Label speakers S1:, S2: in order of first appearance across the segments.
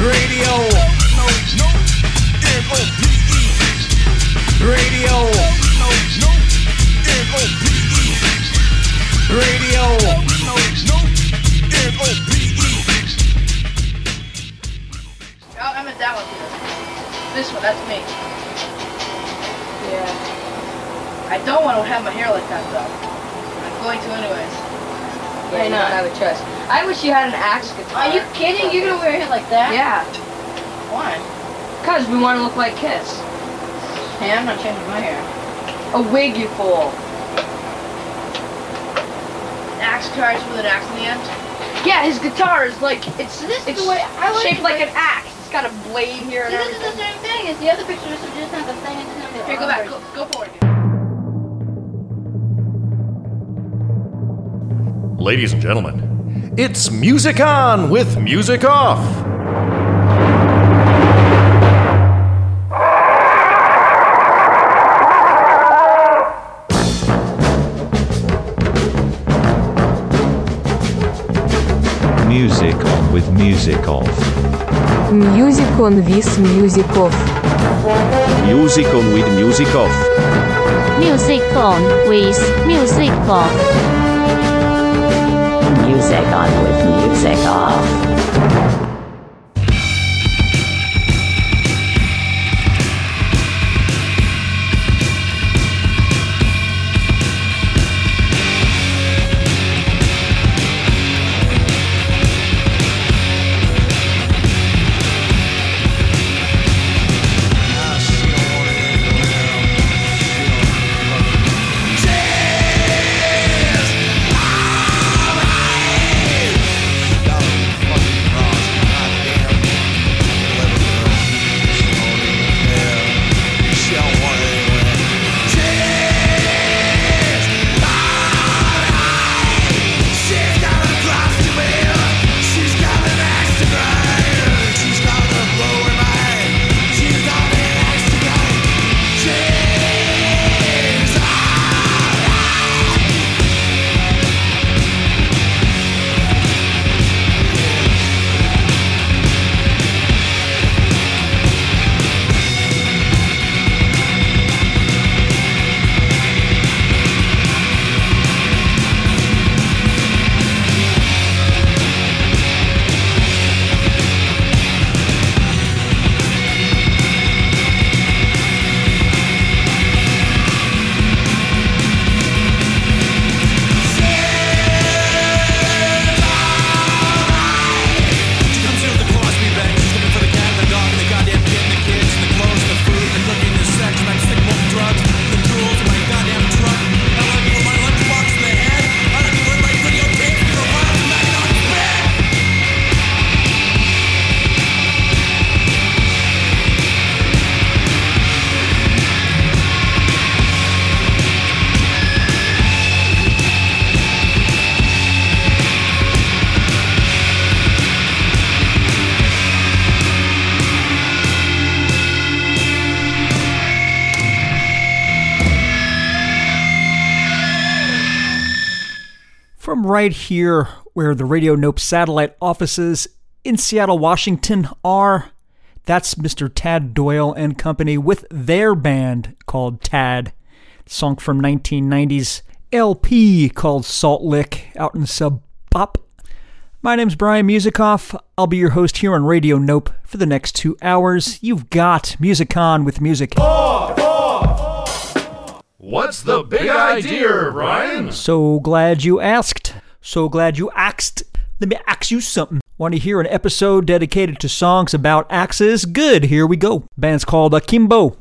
S1: Radio. No, no, M-O-P-E. Radio. Radio. No, no, M-O-P-E.
S2: Oh, I meant that one. This one, that's me. Yeah. I don't want to have my hair like that though. I'm going to anyways.
S3: Yeah, you don't have a choice. I wish you had an axe guitar.
S2: Are you kidding? You're gonna wear it like that?
S3: Yeah,
S2: Why?
S3: because we want to look like Kiss.
S2: Hey, I'm not changing my hair.
S3: A wig, you fool.
S2: Axe cards with an axe in the end.
S3: Yeah, his guitar is like, it's,
S2: This
S3: it's
S2: the way I like
S3: shaped
S2: it,
S3: like an axe. It's got a blade here and
S2: See, this is the same thing as the other pictures. It just have the thing. It doesn't have the. Here, go back. Go, go forward.
S4: Ladies and gentlemen, it's Music On with Music Off.
S5: Music on with music off.
S6: Music on with music off.
S5: Music on with music off.
S7: Music on with music off. Music on with music off.
S8: Right here, where the Radio Nope satellite offices in Seattle, Washington are, that's Mr. Tad Doyle and Company with their band called Tad. Song from 1990's LP called Salt Lick out in Sub Pop. My name's Brian Musikoff. I'll be your host here on Radio Nope for the next two hours. You've got Music On with music.
S4: What's the big idea, Ryan?
S8: So glad you asked. So glad you asked. Let me ax you something. Want to hear an episode dedicated to songs about axes? Good, here we go. Band's called Akimbo.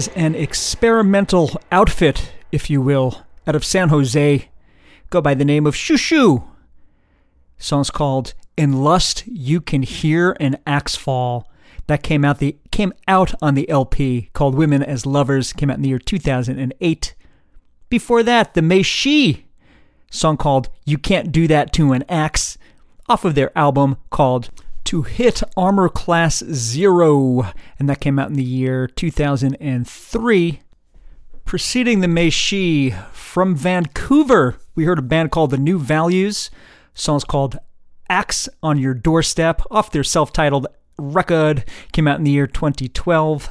S8: Is an experimental outfit, if you will, out of San Jose. Go by the name of Xiu Xiu. Song's called "In Lust You Can Hear an Axe Fall." That came out the came out on the LP called "Women as Lovers." Came out in the year 2008. Before that, the Mae Shi song called "You Can't Do That to an Axe," off of their album called to hit Armor Class Zero, and that came out in the year 2003. Preceding the Mae Shi from Vancouver, we heard a band called The New Values. Song's called Axe on Your Doorstep, off their self titled record, came out in the year 2012.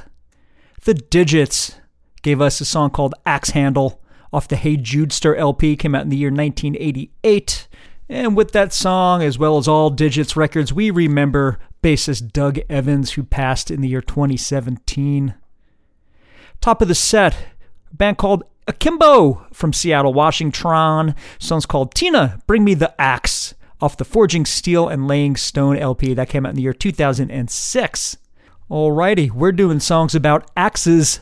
S8: The Didjits gave us a song called Axe Handle, off the Hey Judester LP, came out in the year 1988. And with that song, as well as all Didjits records, we remember bassist Doug Evans, who passed in the year 2017. Top of the set, a band called Akimbo from Seattle, Washington. Song's called Tina, Bring Me the Axe, off the Forging Steel and Laying Stone LP that came out in the year 2006. Alrighty, we're doing songs about axes.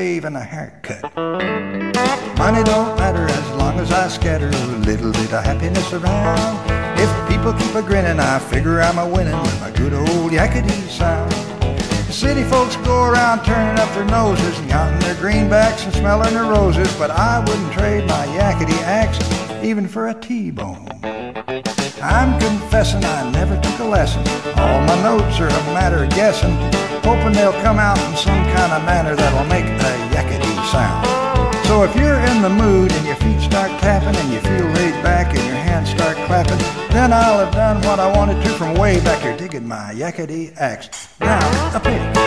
S9: Shave and a haircut. Money don't matter as long as I scatter a little bit of happiness around. If people keep a grinning, I figure I'm a winning with my good old yakety sound. The city folks go around turning up their noses and counting their greenbacks and smelling their roses, but I wouldn't trade my yakety axe even for a T-bone. I'm confessing I never took a lesson. All my notes are a matter of guessing, hoping they'll come out in some kind of manner that'll make a yakety sound. So if you're in the mood and your feet start tapping and you feel laid back and your hands start clapping, then I'll have done what I wanted to from way back here digging my yakety axe. Now, up here.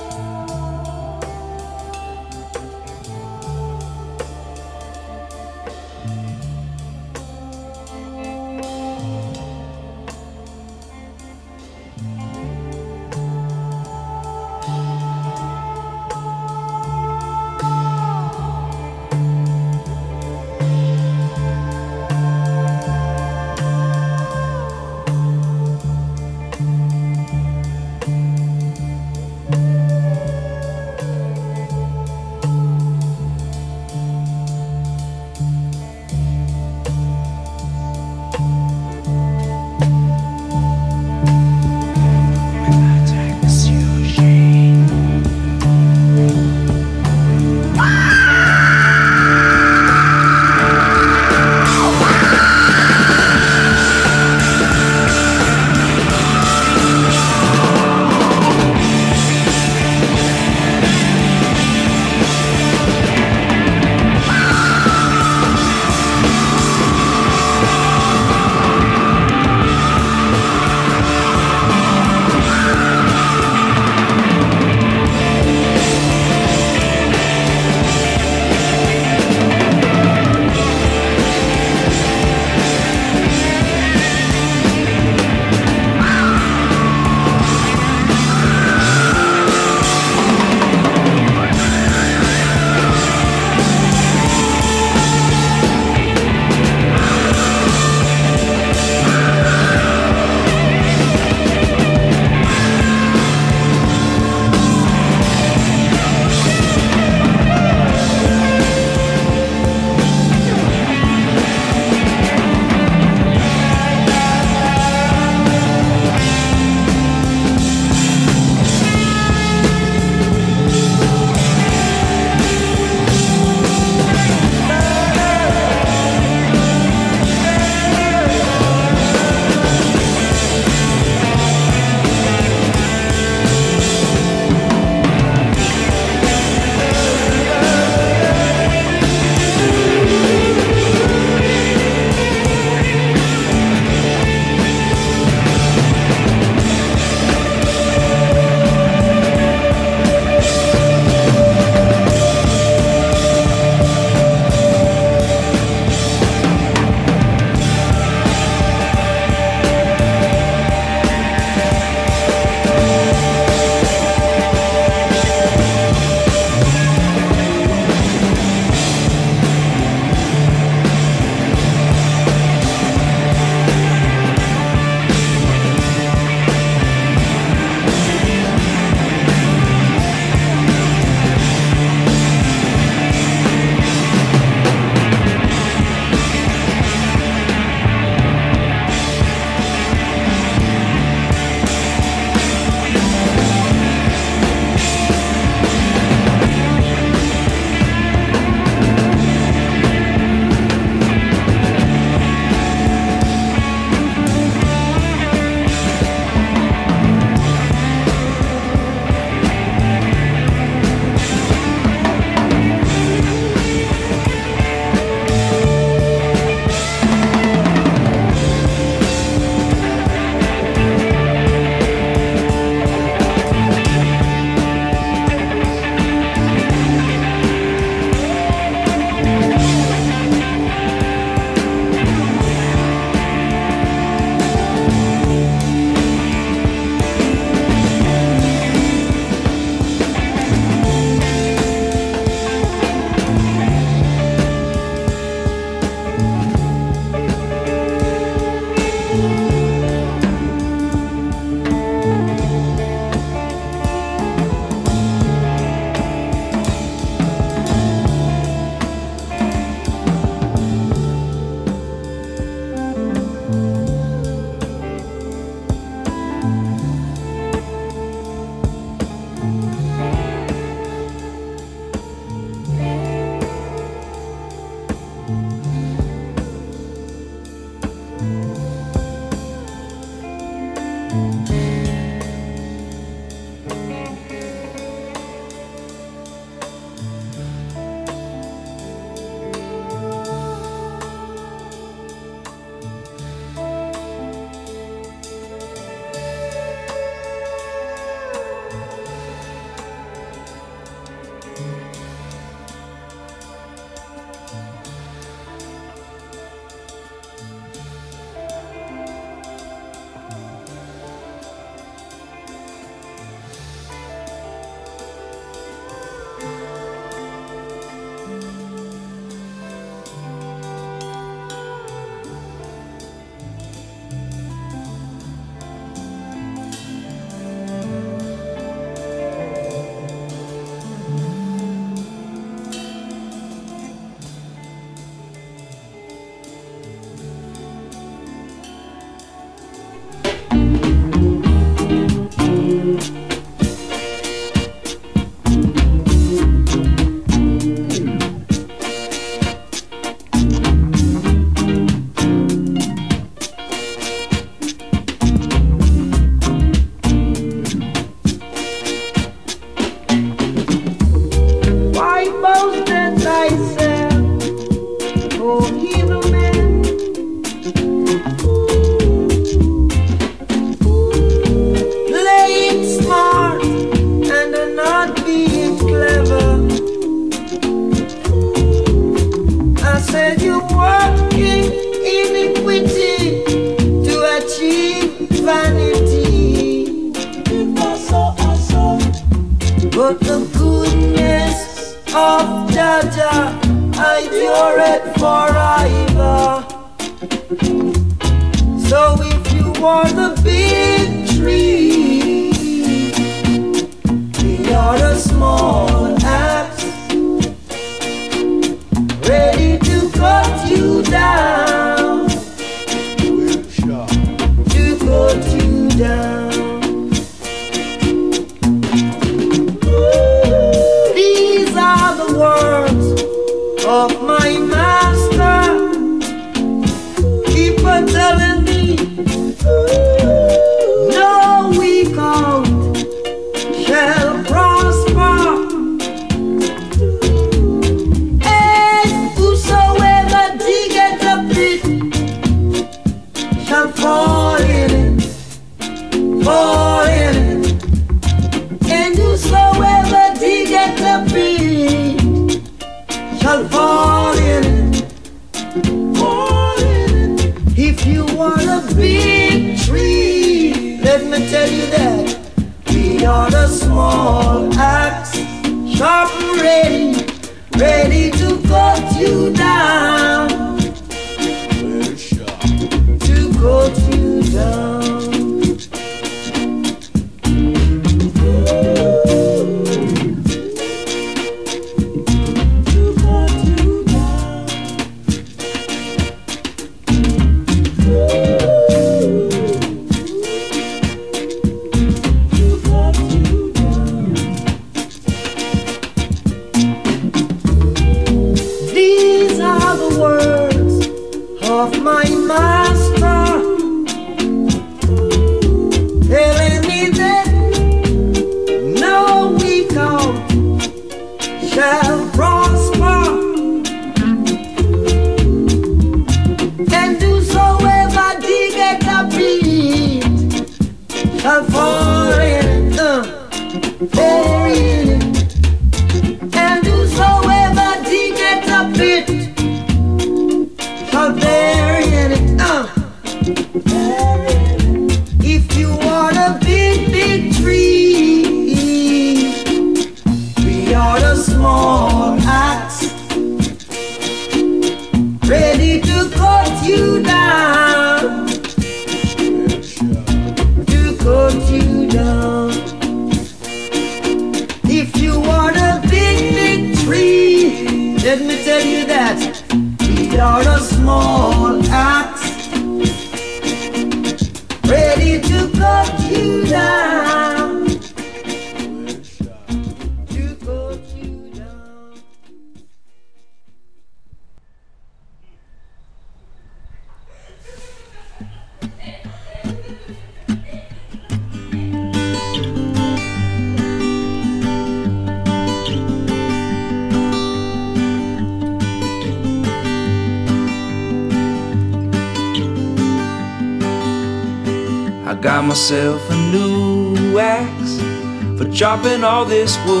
S10: This wood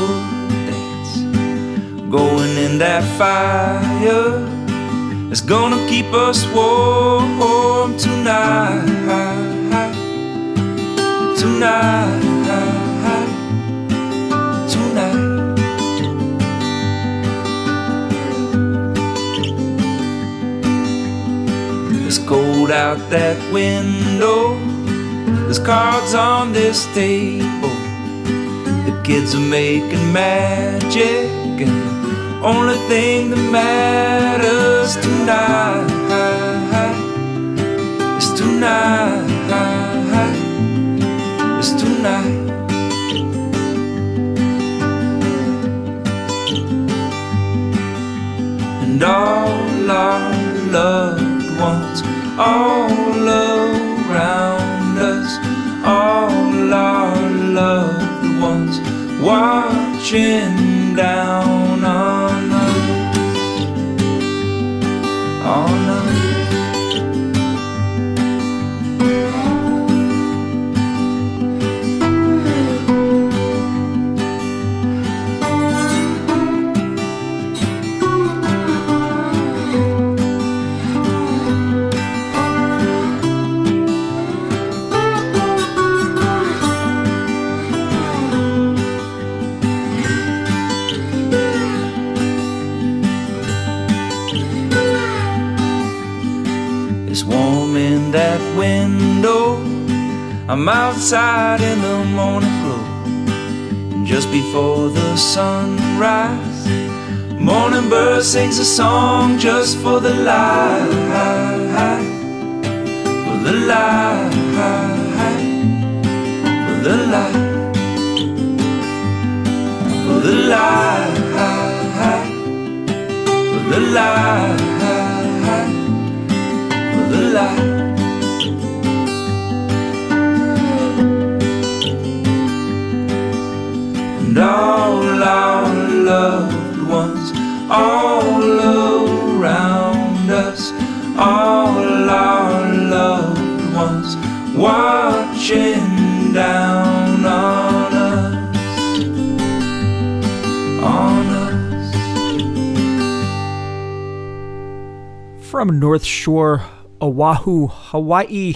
S8: From North Shore, Oahu, Hawaii.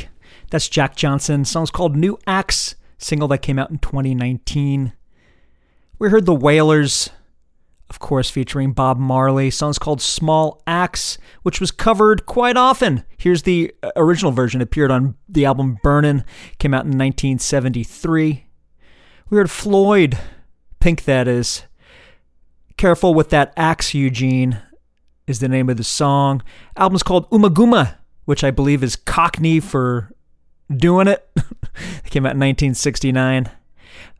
S8: That's Jack Johnson. Song's called New Axe, single that came out in 2019. We heard The Wailers, of course, featuring Bob Marley. Song's called Small Axe, which was covered quite often. Here's the uh, original version, appeared on the album Burnin', came out in 1973. We heard Floyd, Pink that is. Careful with that axe, Eugene, is the name of the song. Album's called Ummagumma, which I believe is Cockney for doing it. it came out in 1969.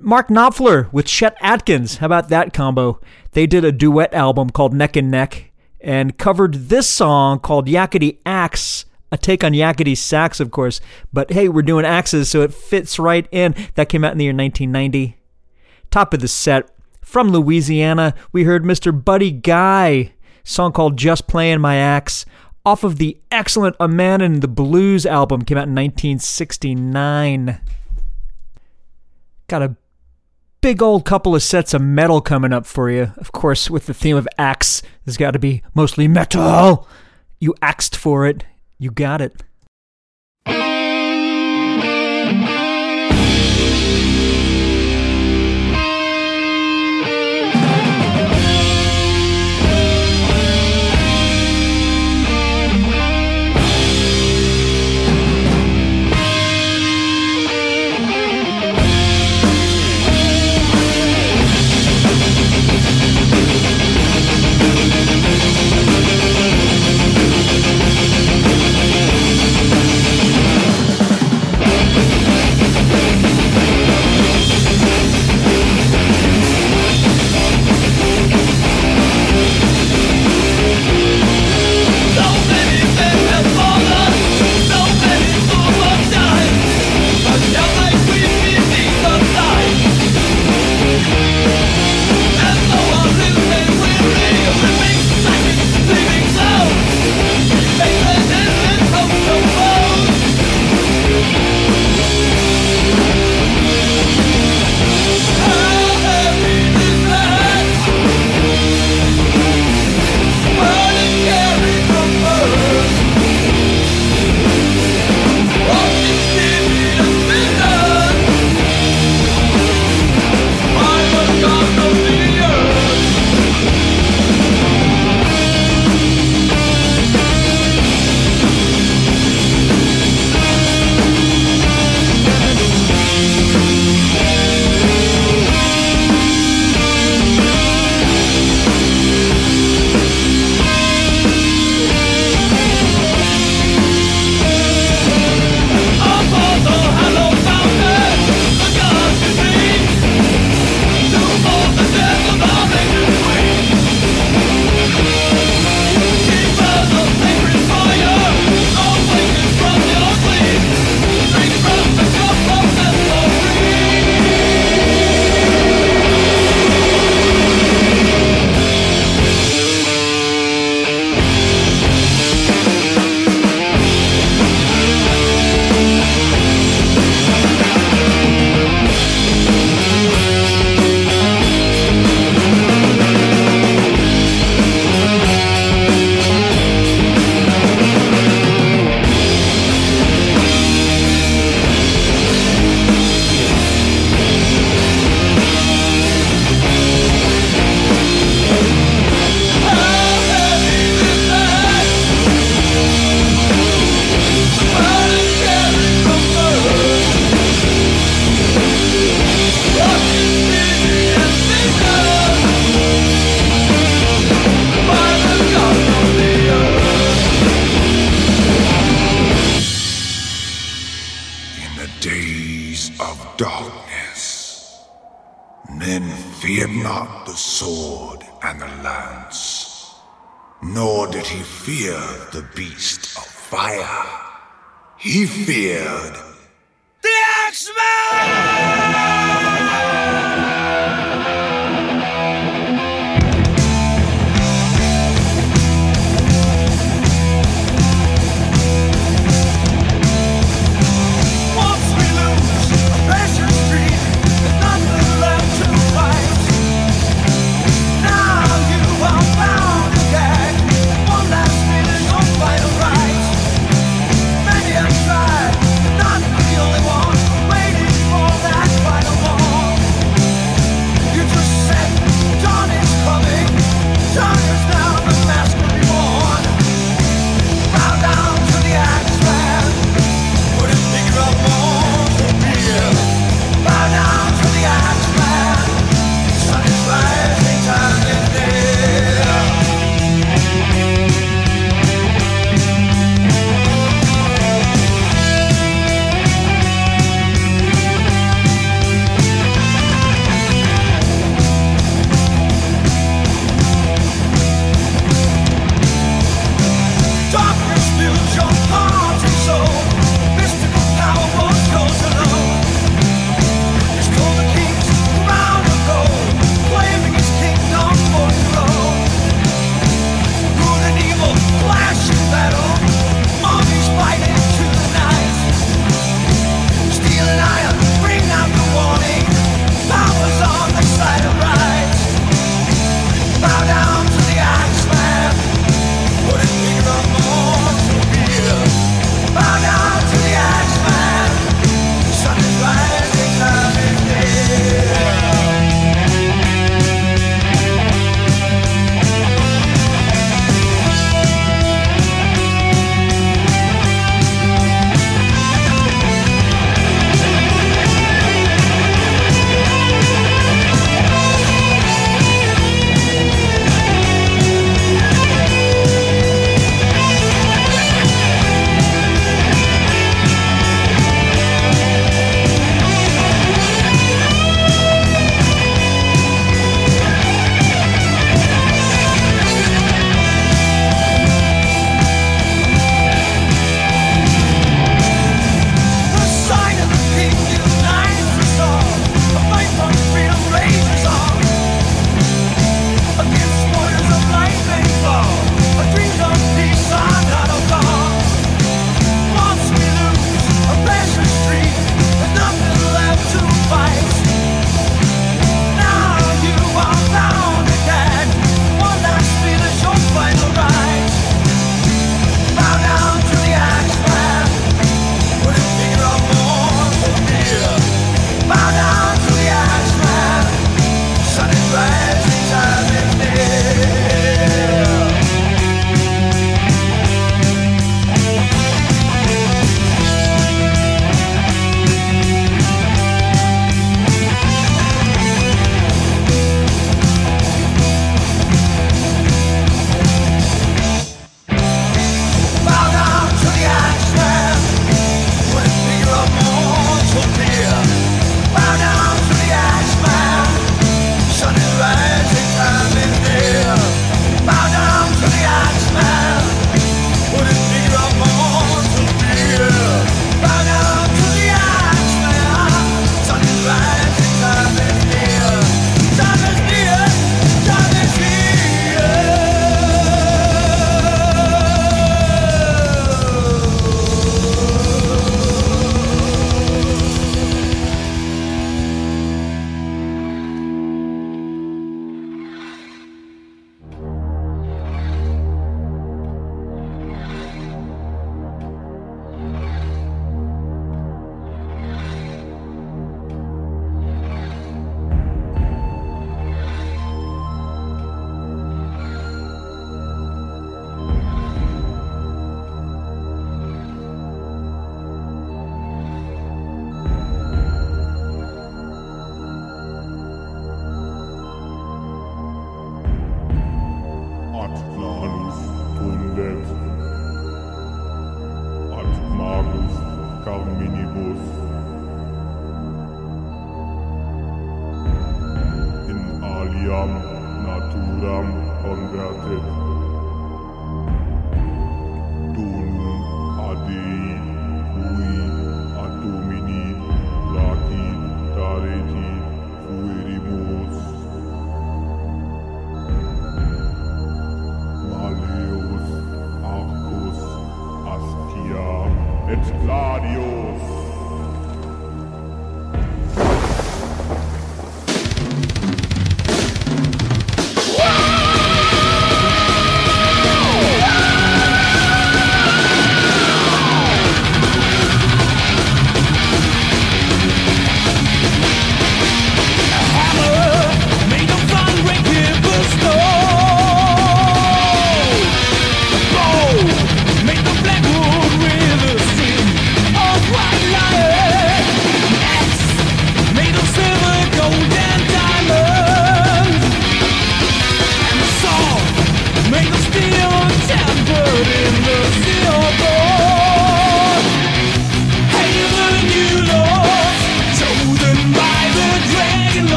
S8: Mark Knopfler with Chet Atkins. How about that combo? They did a duet album called Neck and Neck and covered this song called Yakety Axe, a take on Yakety Sax, of course. But hey, we're doing axes, so it fits right in. That came out in the year 1990. Top of the set. From Louisiana, we heard Mr. Buddy Guy, song called Just Playing My Axe, off of the excellent A Man in the Blues album, came out in 1969. Got a big old couple of sets of metal coming up for you. Of course, with the theme of axe, there's got to be mostly metal. You axed for it. You got it.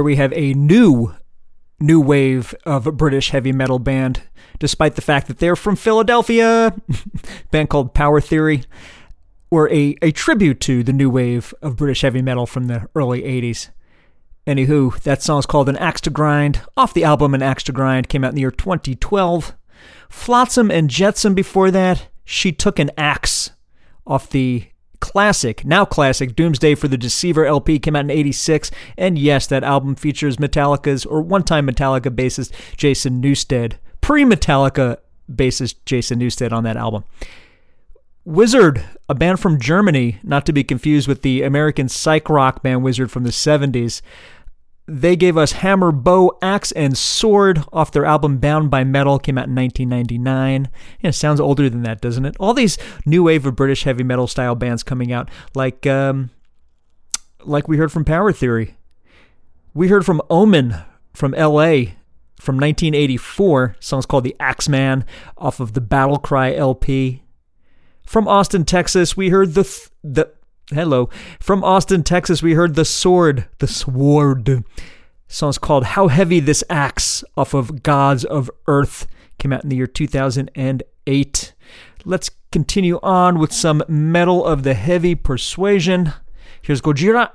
S8: There we have a new new wave of British heavy metal band, despite the fact that they're from Philadelphia, band called Power Theory, or a, a tribute to the new wave of British heavy metal from the early 80s. Anywho, that song's called An Axe to Grind, off the album An Axe to Grind, came out in the year 2012. Flotsam and Jetsam before that, She Took an Axe, off the classic, now classic, Doomsday for the Deceiver LP came out in 86. And yes, that album features Metallica's, or one time Metallica bassist Jason Newsted, pre Metallica bassist Jason Newsted on that album. Wizard, a band from Germany, not to be confused with the American psych rock band Wizard from the 70s. They gave us Hammer, Bow, Axe, and Sword off their album Bound by Metal, came out in 1999. Yeah, it sounds older than that, doesn't it? All these new wave of British heavy metal style bands coming out, like um, like we heard from Power Theory. We heard from Omen from LA from 1984. Song's called The Axeman off of the Battle Cry LP. From Austin, Texas, we heard the th- the hello. From Austin, Texas, we heard the sword, the sword. Song's called "How Heavy This Axe" off of Gods of Earth. Came out in the year 2008. Let's continue on with some metal of the heavy persuasion. Here's Gojira.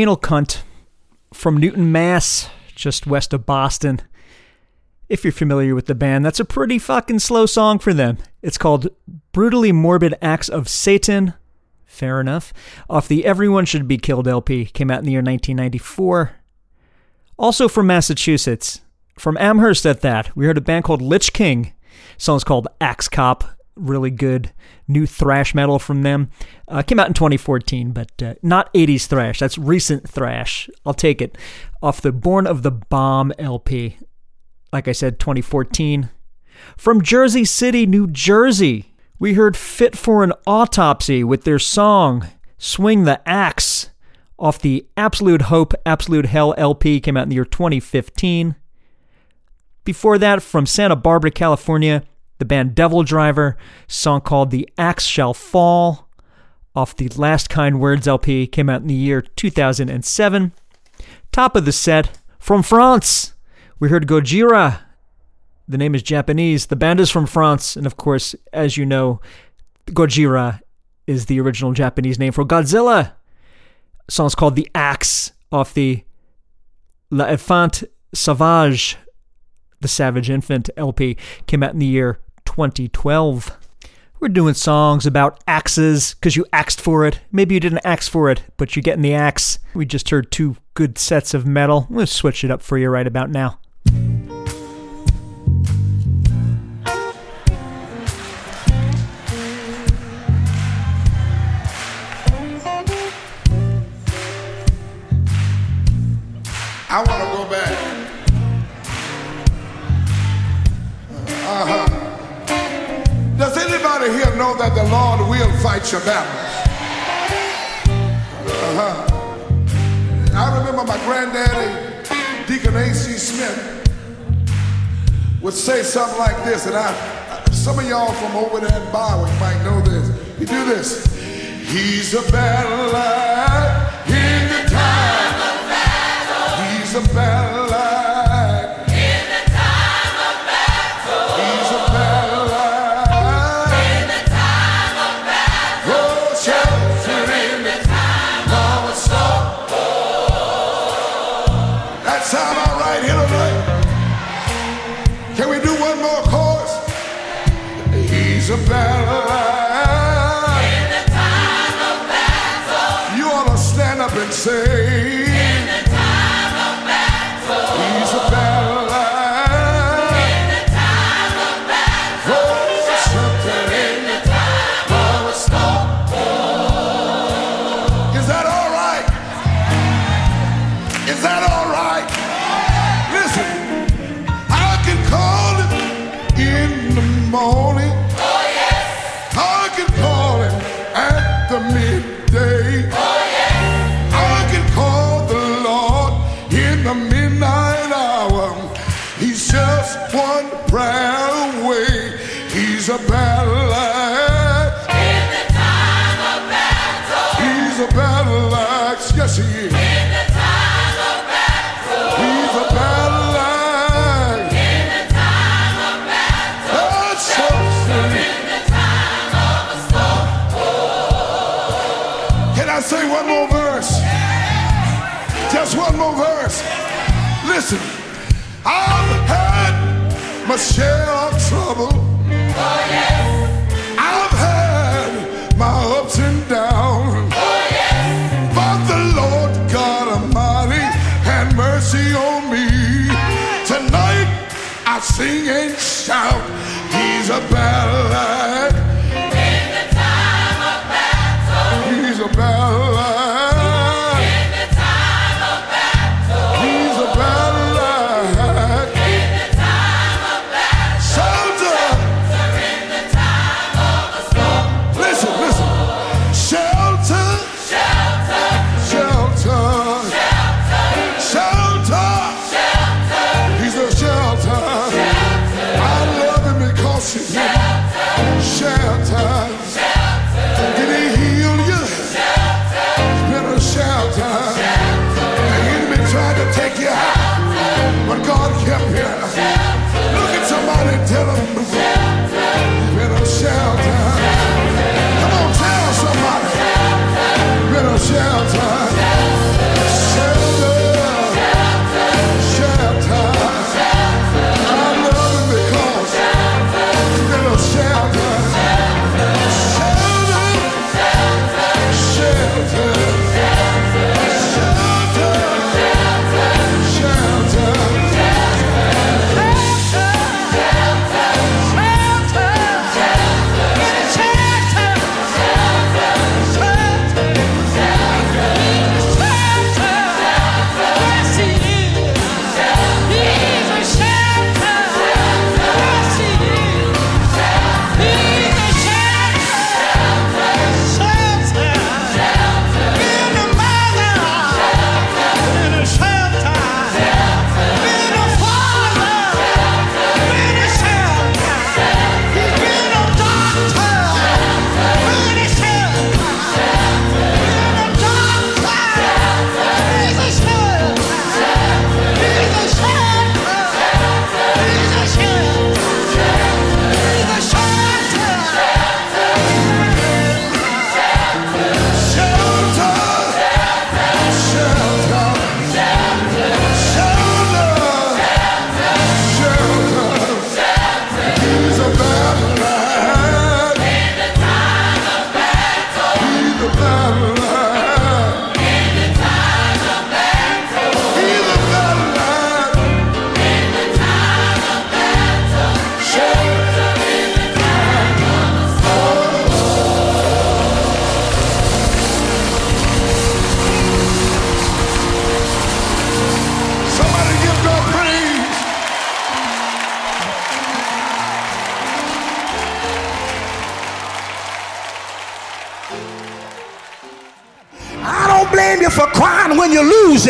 S8: Anal Cunt from Newton, Mass, just west of Boston. If you're familiar with the band, that's a pretty fucking slow song for them. It's called Brutally Morbid Axe of Satan. Fair enough. Off the Everyone Should Be Killed LP, came out in the year 1994. Also from Massachusetts, from Amherst at that, we heard a band called Lich King. song's called Axe Cop. Really good new thrash metal from them. Uh, came out in 2014, but uh, not 80s thrash. That's recent thrash. I'll take it. Off the Born of the Bomb LP. Like I said, 2014. From Jersey City, New Jersey, we heard Fit for an Autopsy with their song Swing the Axe off the Absolute Hope, Absolute Hell LP, came out in the year 2015. Before that, from Santa Barbara, California, the band Devil Driver, song called The Axe Shall Fall, off the Last Kind Words LP, came out in the year 2007. Top of the set, from France, we heard Gojira. The name is Japanese. The band is from France, and of course, as you know, Gojira is the original Japanese name for Godzilla. The song's called The Axe off the La Enfant Sauvage, the Savage Infant LP, came out in the year 2012. We're doing songs about axes because you axed for it. Maybe you didn't axe for it, but you're getting the axe. We just heard two good sets of metal. We'll switch it up for you right about now.
S11: I want to go back. Uh huh. Does anybody here know that the Lord will fight your battles? Uh huh. I remember my granddaddy, Deacon A.C. Smith, would say something like this, and I, some of y'all from over there in Barwick might know this. He do this. He's a battle in the time of battle. He's a battle share of trouble.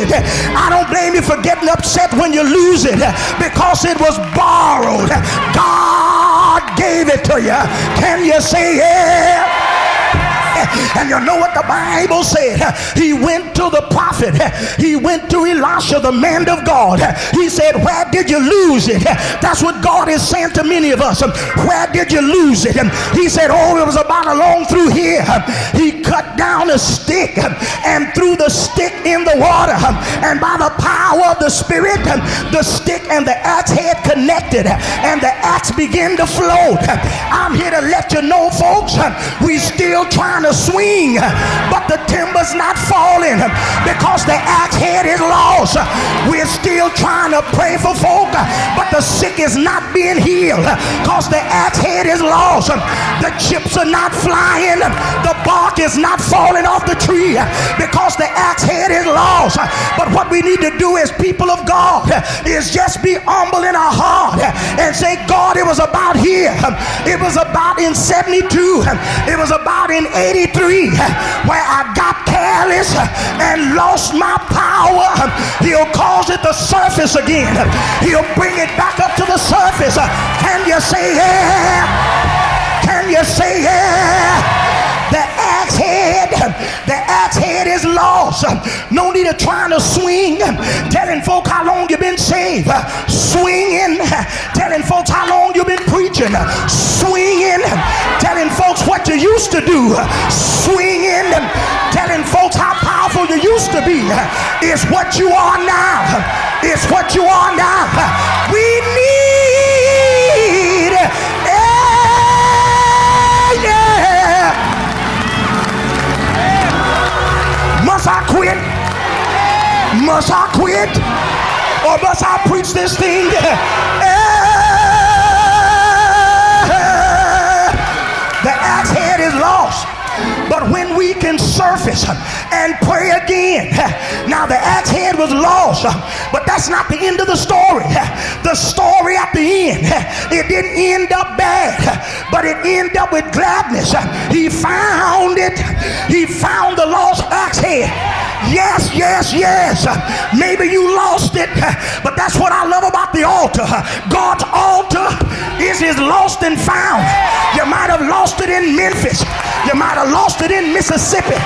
S12: It. I don't blame you for getting upset when you lose it because it was borrowed. God gave it to you. Can you say yeah? And you know what the Bible said? He went to the prophet. He went to Elisha, the man of God. He said, Where did you lose it? That's what God is saying to many of us. Where did you lose it? He said, Oh, it was about along through here. He cut down a stick and threw the stick in the water. And by the power of the Spirit, the stick and the axe head connected, and the axe began to float. I'm here to let you know, folks, we still trying to swing, but the timber's not falling because the axe head is lost. We're still trying to pray for folk, but the sick is not being healed because the axe head is lost. The chips are not flying, the bark is not falling off the tree because the axe head is lost. But what we need to do as people of God is just be humble in our heart and say, God, it was about here. It was about in 72. It was about in 83 where I got careless and lost my power. He'll cause it to surface again. He'll bring it back up to the surface. Can you say yeah? You say yeah? The axe head, the axe head is lost. No need of trying to swing, telling folk how long you've been saved. Swinging, telling folks how long you've been preaching. Swinging, telling folks what you used to do. Swinging, telling folks how powerful you used to be. Is what you are now. It's what you are now. We need. Must I quit? Or must I preach this thing? The axe head is lost. But when we can surface and pray again, now the axe head was lost, but that's not the end of the story. The story at the end, it didn't end up bad, but it ended up with gladness. He found it, he found the lost axe head. Yes, yes, yes. Maybe you lost it, but that's what I love about the altar. God's altar is his lost and found. You might have lost it in Memphis. You might have lost it in Mississippi.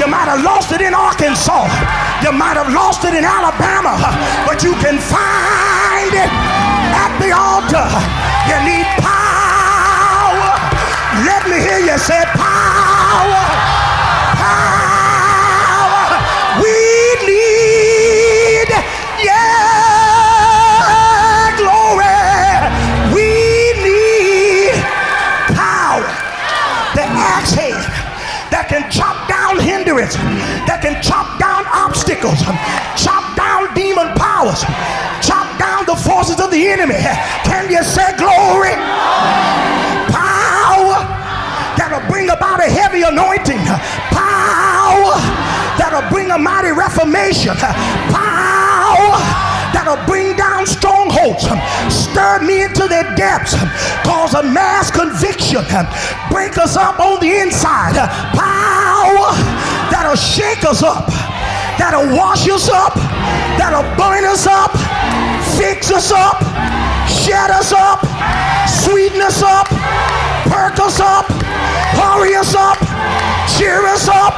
S12: You might have lost it in Arkansas. You might have lost it in Alabama. But you can find it at the altar. You need power. Let me hear you say. Power. Hindrance, that can chop down obstacles, chop down demon powers, chop down the forces of the enemy. Can you say glory? Power that'll bring about a heavy anointing. Power that'll bring a mighty reformation. Power that'll bring down strongholds, stir me into their depths, cause a mass conviction, break us up on the inside. Power that'll shake us up, that'll wash us up, that'll burn us up, fix us up, shed us up, sweeten us up, perk us up, hurry us up, cheer us up,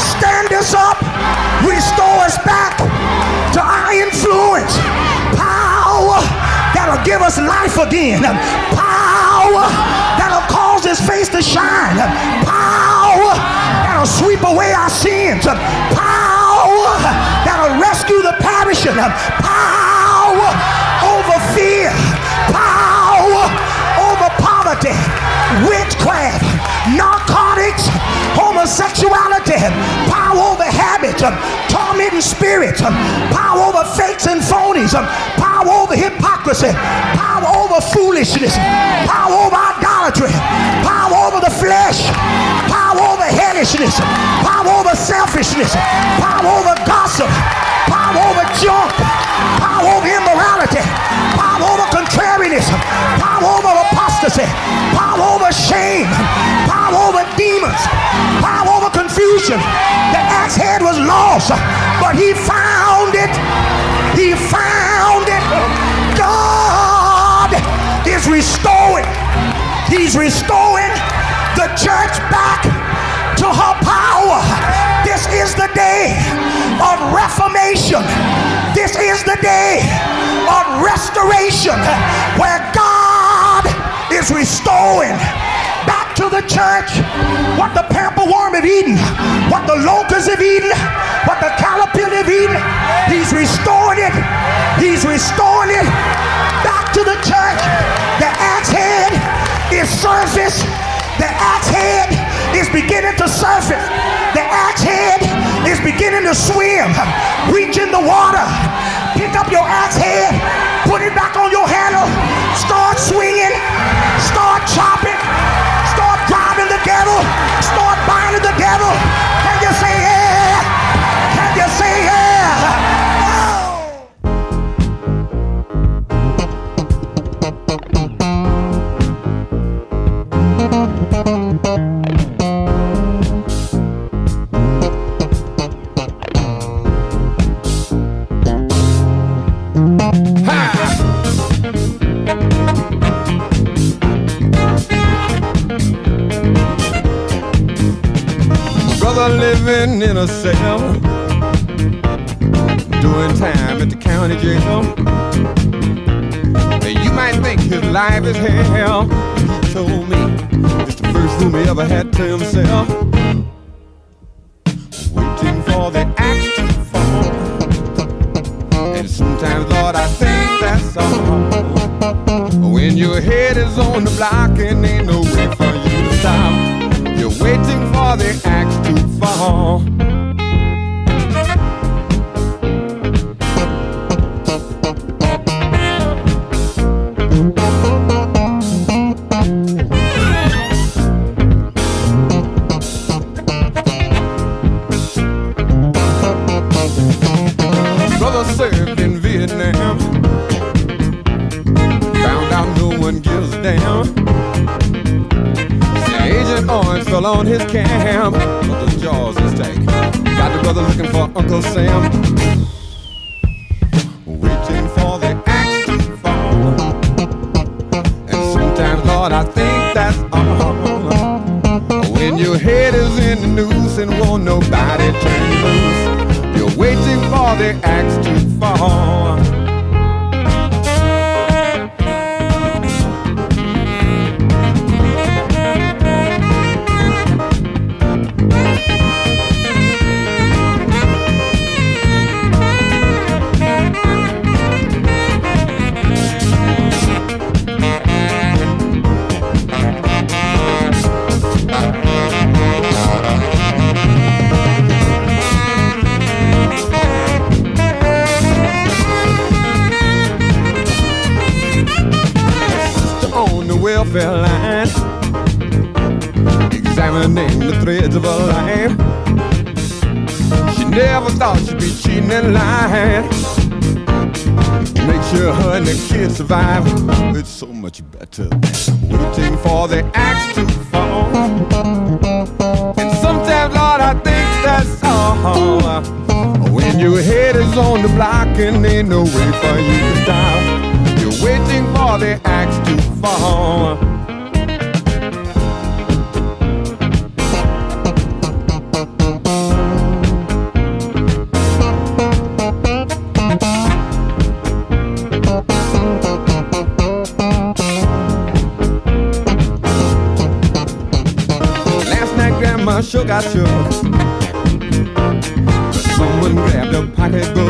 S12: stand us up, restore us back to our influence. Power that'll give us life again. Power that'll cause his face to shine. Power that'll sweep away our sins. Power that'll rescue the perishing. Power over fear. Power over poverty, witchcraft, narcotics, homosexuality, power over habits, tormenting spirits, power over fakes and phonies, power over hypocrisy, power over foolishness, power over idolatry, power over the flesh, power over hellishness, power over selfishness, power over gossip, power over junk, power over immorality, power over contrariness, power over apostasy, power over shame, power over demons, power over confusion. The axe head was lost, but he found it. He found it. God is restoring. He's restoring the church back to her power. This is the day of reformation. This is the day of restoration where God is restoring the church what the pamper worm have eaten, what the locusts have eaten, what the caterpillar have eaten. He's restoring it. He's restoring it back to the church. The axe head is surface. The axe head is beginning to surface. The axe head is beginning to swim. Reach in the water. Pick up your axe head.
S13: Living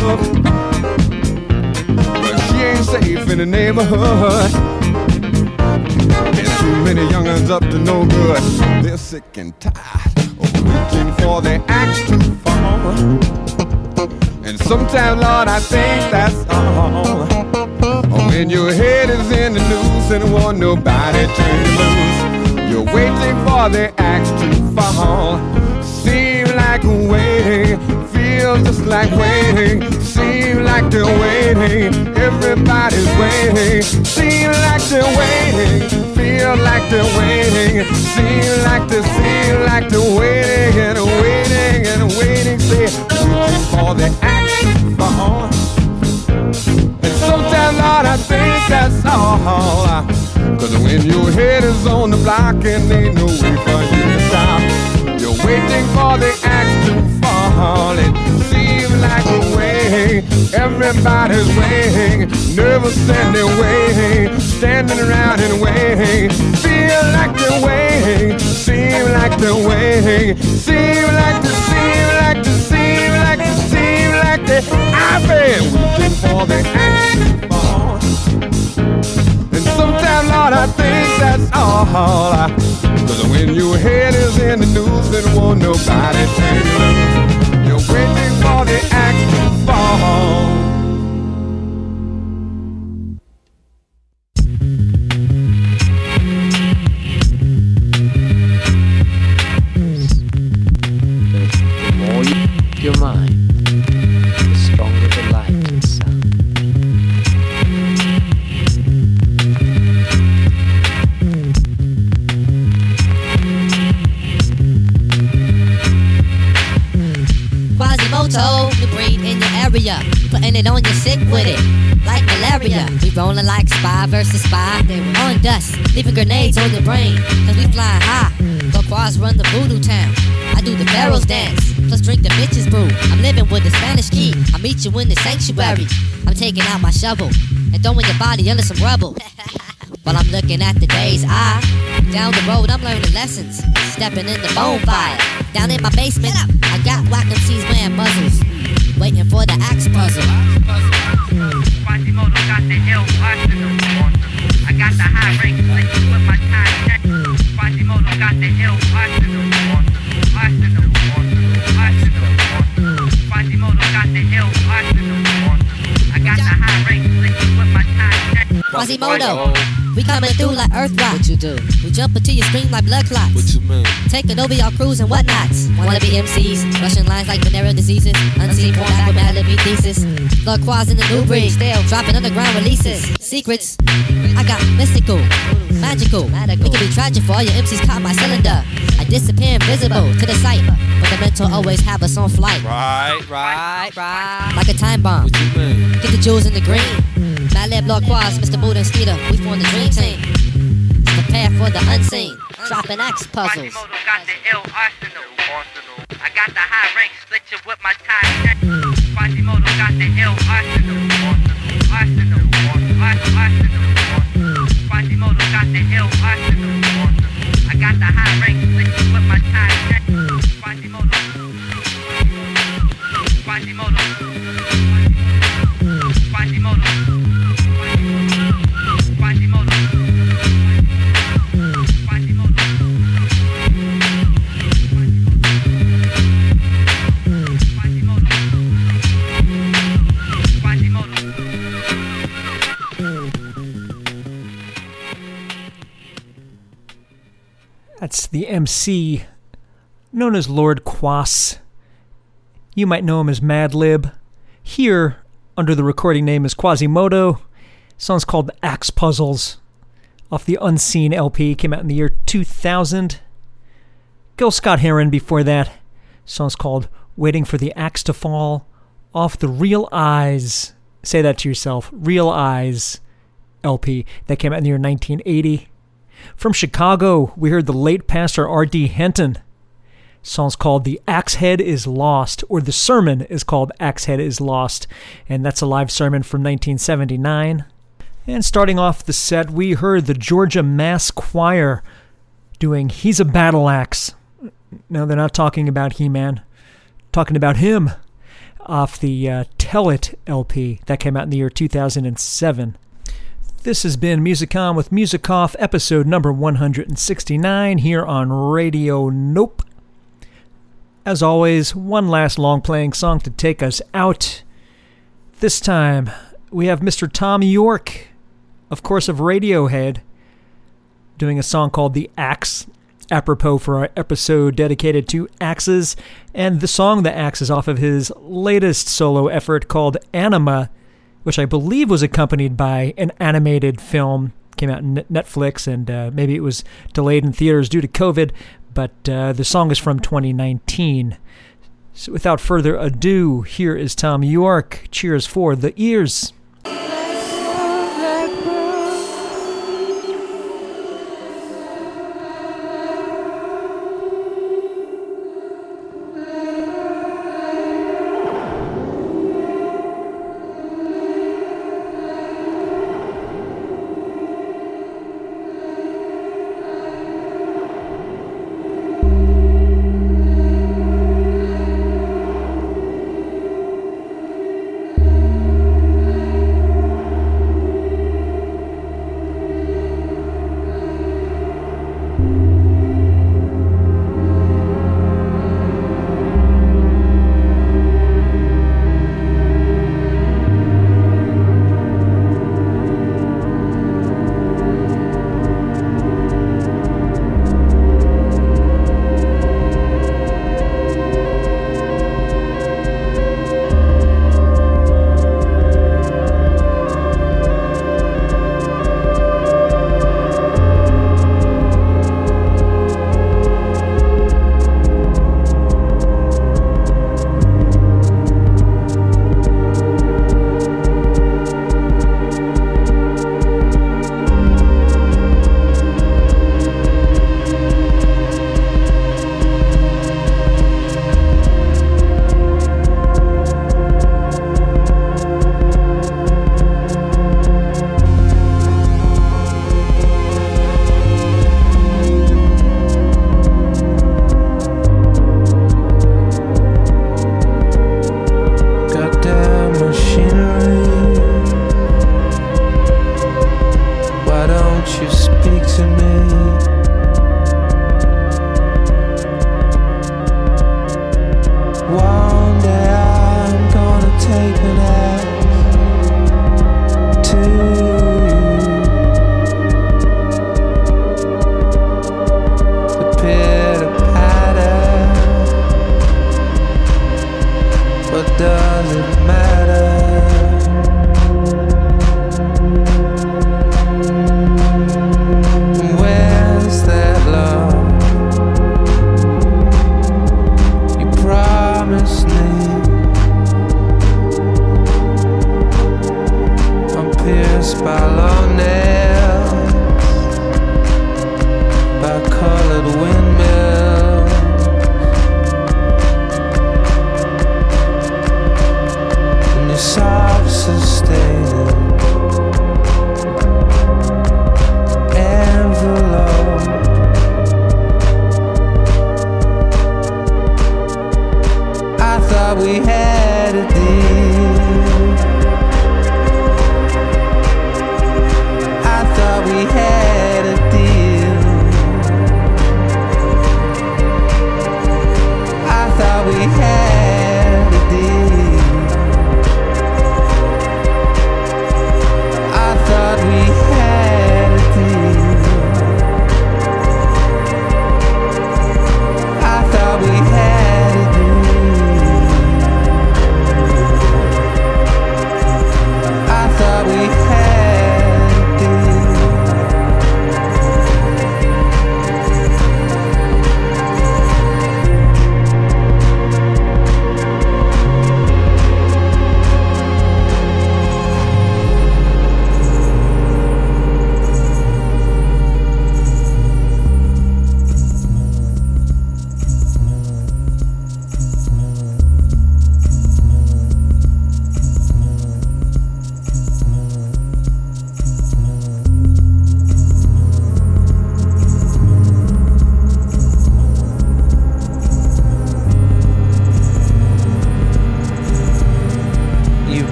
S13: her. But she ain't safe in the neighborhood. There's too many young'uns up to no good. They're sick and tired of waiting for the axe to fall. And sometimes, Lord, I think that's all. Oh, when your head is in the noose and won't nobody turn you loose, you're waiting for the axe to fall. Seem like waiting, feels just like waiting. Seem like they're waiting, everybody's waiting. Seem like they're waiting, feel like they're waiting. Seem like they seem like they're waiting and waiting and waiting. Say, waiting for the to fall. And sometimes, Lord, I think that's all. Cause when your head is on the block and ain't no way for you to stop, you're waiting for the axe to fall. Seems like a way, everybody's waiting, nervous and waiting, standing around and waiting, feel like they're waiting, seem like they're waiting, seem like to seem like to seem like to seem like they I've been waiting for the to. And sometimes, Lord, I think that's all. Cause when your head is in the news, then won't nobody take you. You're waiting
S14: dust, leaving grenades on your brain. Cause we fly high. Go bars run the voodoo town. I do the pharaoh's dance. Plus drink the bitches brew. I'm living with the Spanish key. I meet you in the sanctuary. I'm taking out my shovel. And throwing your body under some rubble. While I'm looking at the day's eye. Down the road, I'm learning lessons. Stepping in the bonfire. Down in my basement, I got whack MCs wearing muzzles. Waiting for the axe puzzle.
S15: I got the high rank slick with my tie check. Quasimoto got the ill arsenal. Arsenal. Arsenal. Quasimoto got the ill arsenal. I got the high rank with my tie check.
S14: Quasimoto, we coming through like earth rock. What you do? We jump into your screen like blood clots. What you mean? Taking over your crews and whatnots. Wanna be MCs, rushing lines like venereal diseases. Unseen porn back with mad living thesis. Lord Quas in the new breed, still dropping underground releases. Secrets, I got mystical, magical. We can be tragic for all your MCs caught my cylinder. I disappear invisible to the sight, but the mental always have us on flight.
S16: Right, right, right.
S14: Like a time bomb.
S16: What you mean?
S14: Get the jewels in the green. Madlib, Lord Quas, Mr. And Skeeter, we form the dream team. Prepare for the unseen, dropping axe puzzles.
S15: Got the ill arsenal. I got the high rank split you with my tie
S8: MC known as Lord Quas. You might know him as Madlib. Here, under the recording name is Quasimoto. Song's called Axe Puzzles. Off the Unseen LP, came out in the year 2000. Gil Scott Heron before that. Song's called Waiting for the Axe to Fall. Off the Real Eyes. Say that to yourself. Real Eyes LP. That came out in the year 1980. From Chicago, we heard the late pastor R.D. Henton. Song's called The Axe Head is Lost, or the sermon is called Axe Head is Lost, and that's a live sermon from 1979. And starting off the set, we heard the Georgia Mass Choir doing He's a Battle Axe. No, they're not talking about He Man, talking about him off the uh, Tell It LP that came out in the year 2007. This has been Music On with Music Off, episode number 169 here on Radio Nope. As always, one last long playing song to take us out. This time, we have Mr. Thom Yorke, of course, of Radiohead, doing a song called The Axe, apropos for our episode dedicated to axes, and the song The Axe is off of his latest solo effort called Anima, which I believe was accompanied by an animated film. Came out on Netflix, and uh, maybe it was delayed in theaters due to COVID, but uh, the song is from 2019.
S17: So without further ado, here is Thom Yorke. Cheers for the ears.